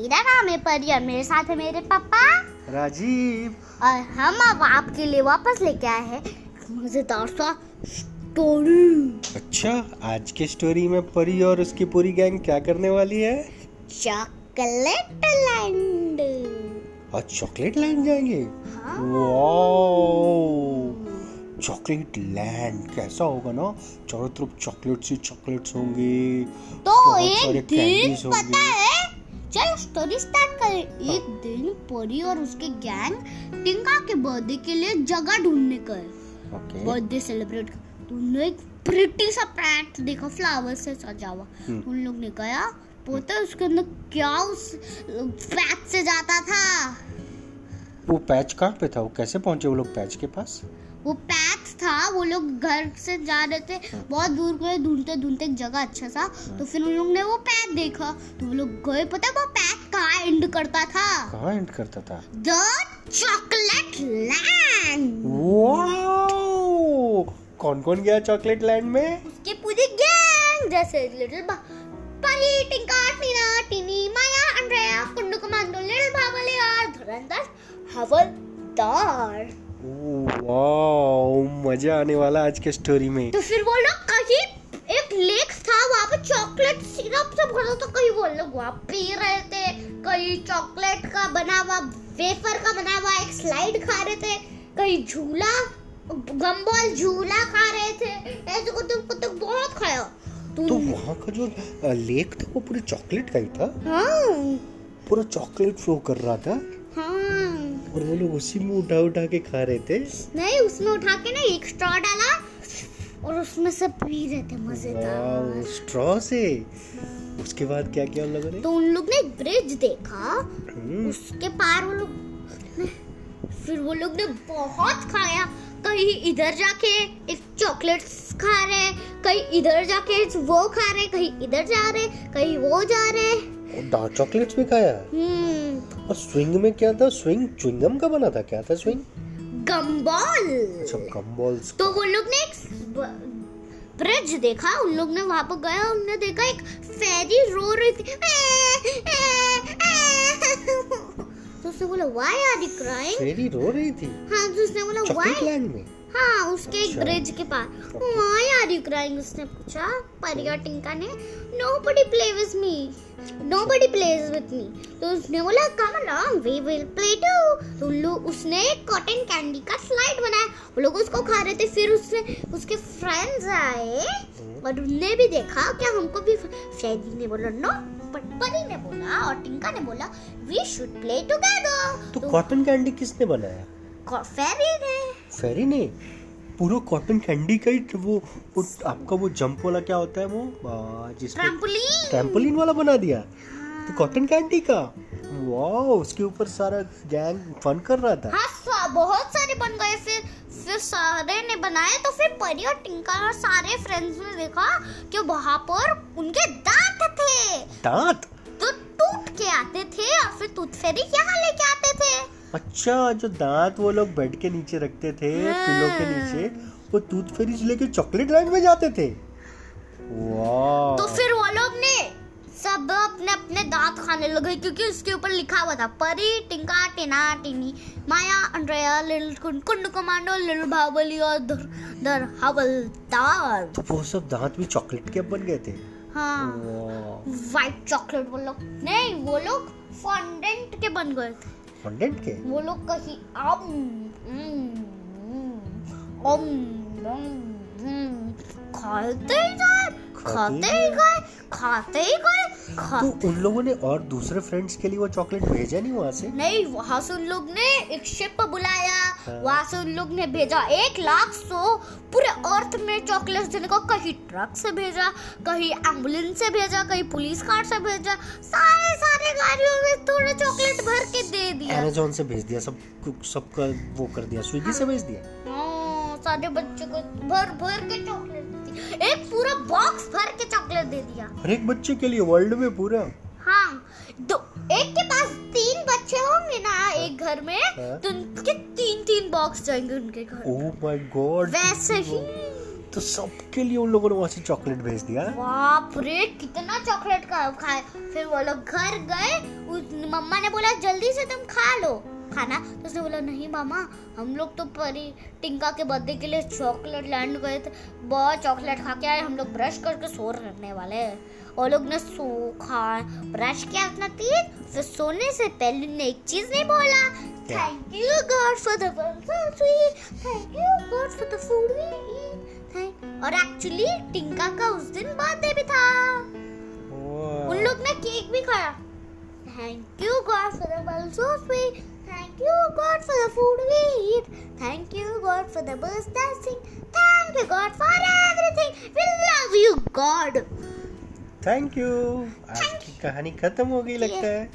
मेरा नाम है परी और मेरे साथ है मेरे पापा। राजीव। और हम अब आपके लिए वापस लेके आए हैं मज़ेदार सा स्टोरी अच्छा आज के स्टोरी में परी और उसकी पूरी गैंग क्या करने वाली है? चॉकलेट लैंड और चॉकलेट लैंड जाएँगे? हाँ। चॉकलेट लैंड कैसा होगा ना? चारों तरफ़ चॉकलेट ही चॉकलेट्स होंगे तो एक दिन पता है? चलो स्टोरी स्टार्ट करें। एक दिन परी और उसके गैंग टिंका के बर्थडे के लिए जगह ढूँढने गए। बर्थडे सेलिब्रेट तुमने एक प्रिटी सा पैट देखा फ्लावर से सजा हुआ। हम्म। उन लोग ने गया पता है उसके अंदर क्या उस पैट से जाता था? वो पैच कहाँ पे था? वो कैसे पहुँचे वो लोग पैच के पास? वो पैच वो लोग घर से जा रहे थे बहुत दूर गए ढूंढते ढूंढते एक जगह अच्छा सा। तो फिर उन लोग ने वो पैच देखा। तो वो लोग गए पता वो पैच कहाँ एंड करता था? कहाँ एंड करता था? द चॉकलेट लैंड कौन कौन गया चॉकलेट लैंड में? उसके पूरी गैंग जैसे little Pari Tinka Tina Tiny Maya Andrea Kundu commando little बाबले और धुरंधर हवलदार। वाओ मज़ा आने वाला आज के स्टोरी में। तो फिर वो लोग कहीं एक लेक था वहाँ पे चॉकलेट सिरप से भरा था कहीं वो लोग वहाँ पी रहे थे। कहीं चॉकलेट का बना हुआ वेफर का बना हुआ एक स्लाइड खा रहे थे। कहीं झूला गम्बॉल झूला खा रहे थे। ऐसे करते करते बहुत खाया। तो तो वहाँ का जो लेक था वो पूरे चॉकलेट का ही था? हाँ। पूरा चॉकलेट फ्लो कर रहा था? और वो लोग उसी में उठा उठा के खा रहे थे। नहीं उसमें उठा के ना एक स्ट्रॉ डाला और उसमें से पी रहे थे मज़ेदार। स्ट्रॉ से। उसके बाद क्या किया उन लोगों ने तो उन लोग ने ब्रिज देखा। हम्म, उसके पार वो लोग फिर वो लोग ने बहुत खाया। कहीं इधर जाके एक चॉकलेट खा रहे कहीं इधर जाके वो खा रहे कहीं इधर जा रहे कहीं वो जा रहे। और डार्क चॉकलेट्स भी खाया? हम्म। और स्विंग में क्या था? स्विंग च्युइंगम का बना था क्या था स्विंग गम्बॉल अच्छा गम बॉल्स तो वो लोग ने एक ब्रिज देखा। उन लोग ने वहाँ पर गया। उनने देखा एक फेरी रो रही थी। तो उसने बोला why are you crying fairy रो रही थी? हाँ तो उसने बोला व्हाई लैंड में? हाँ उसके एक अच्छा। ब्रिज के पास। व्हाई आर यू क्राइंग उसने पूछा परिया टिंका ने nobody play with me nobody plays with me तो उसने बोला come along we will play too तो लोग उसने कॉटन कैंडी का स्लाइड बनाया। वो लोग उसको खा रहे थे फिर उसने उसके फ्रेंड्स आए और उनने भी देखा क्या हमको भी फैदी ने बोला नो बट परी ने बोला और टिंका ने बोला वी शुड प्ले टुगेदर तो कॉटन कैंडी किसने बनाया? फेरी ने। फेरी ने पूरा कॉटन कैंडी का ही वो, वो आपका वो जंप वाला क्या होता है वो? आ, जिसमें ट्रैम्पोलिन ट्रैम्पोलिन वाला बना दिया। तो कॉटन कैंडी का? वाओ उसके ऊपर सारा गैंग फन कर रहा था। हाँ बहुत सारे बन गए फिर फिर सारे ने बनाए तो फिर परी और टिंका और सारे फ्रेंड्स ने देखा कि वहाँ पर उनके दांत थे। दांत? तो टूट के आते थे और फिर टूथ फेरी यहाँ लेके आते थे। अच्छा जो दांत वो लोग बेड के नीचे रखते थे हाँ। पिलो के नीचे वो टूथ फेरीज लेके चॉकलेट लैंड में जाते थे। वाह। तो फिर वो लोग ने सब अपने अपने दांत खाने लगे क्योंकि उसके ऊपर लिखा हुआ था Pari Tinka Tina Tiny Maya Andrea little Kundu commando little Bahubali और दर दर हवलदार। तो वो सब दांत भी चॉकलेट के बन गए थे। हाँ। वाह। व्हाइट चॉकलेट वो लोग नहीं वो लोग फॉन्डेंट के बन गए थे। फॉन्डेंट के वो लोग कहीं आम हम्म, हम्म, हम्म, खाते ही गए खाते ही गए खाते ही गए तो उन लोगों ने और दूसरे फ्रेंड्स के लिए वो चॉकलेट भेजा नहीं वहाँ से नहीं वहाँ से उन लोग ने एक शिप बुलाया। वहाँ से उन लोग ने भेजा एक लाख सौ। पूरे अर्थ में चॉकलेट देने को कहीं ट्रक से भेजा कहीं एंबुलेंस से भेजा कहीं पुलिस कार से भेजा। सारे सारे गाड़ियों में थोड़ा चॉकलेट भर के दे दिया। अमेजोन से भेज दिया सब सबका वो कर दिया स्विगी से भेज दिया? हाँ, सारे बच्चों को भर भर के चॉकलेट एक पूरा बॉक्स भर के चॉकलेट दे दिया। हर एक बच्चे के लिए वर्ल्ड में पूरा। हाँ दो एक के पास होंगे ना एक घर में तुम तो उनके तीन तीन बॉक्स जाएँगे उनके घर। ओह माय गॉड वैसे ही। तो सबके लिए उन लोगों ने वहाँ से चॉकलेट भेज दिया? बाप रे कितना चॉकलेट का खाए। फिर वो लोग घर गए उस मम्मा ने बोला जल्दी से तुम खा लो। खाना तो उसने बोला नहीं मामा हम लोग तो परी टिंका के बर्थडे के लिए चॉकलेट लैंड गए थे। बहुत चॉकलेट खा के आए हम लोग ब्रश करके सो रहने वाले हैं। और लोग ने सो खा ब्रश किया अपना तीर फिर सोने से पहले ने एक चीज़ नहीं बोला। Thank you God for the sweet thank you God for the food we eat और एक्चुअली टिंका का उस दिन बर्थडे भी था। उन लोग ने केक भी खाया। Thank you God for the so sweet thank you God for the food we eat thank you God for the birds dancing thank you God for everything we love you God thank you आज की कहानी खत्म हो गई लगता है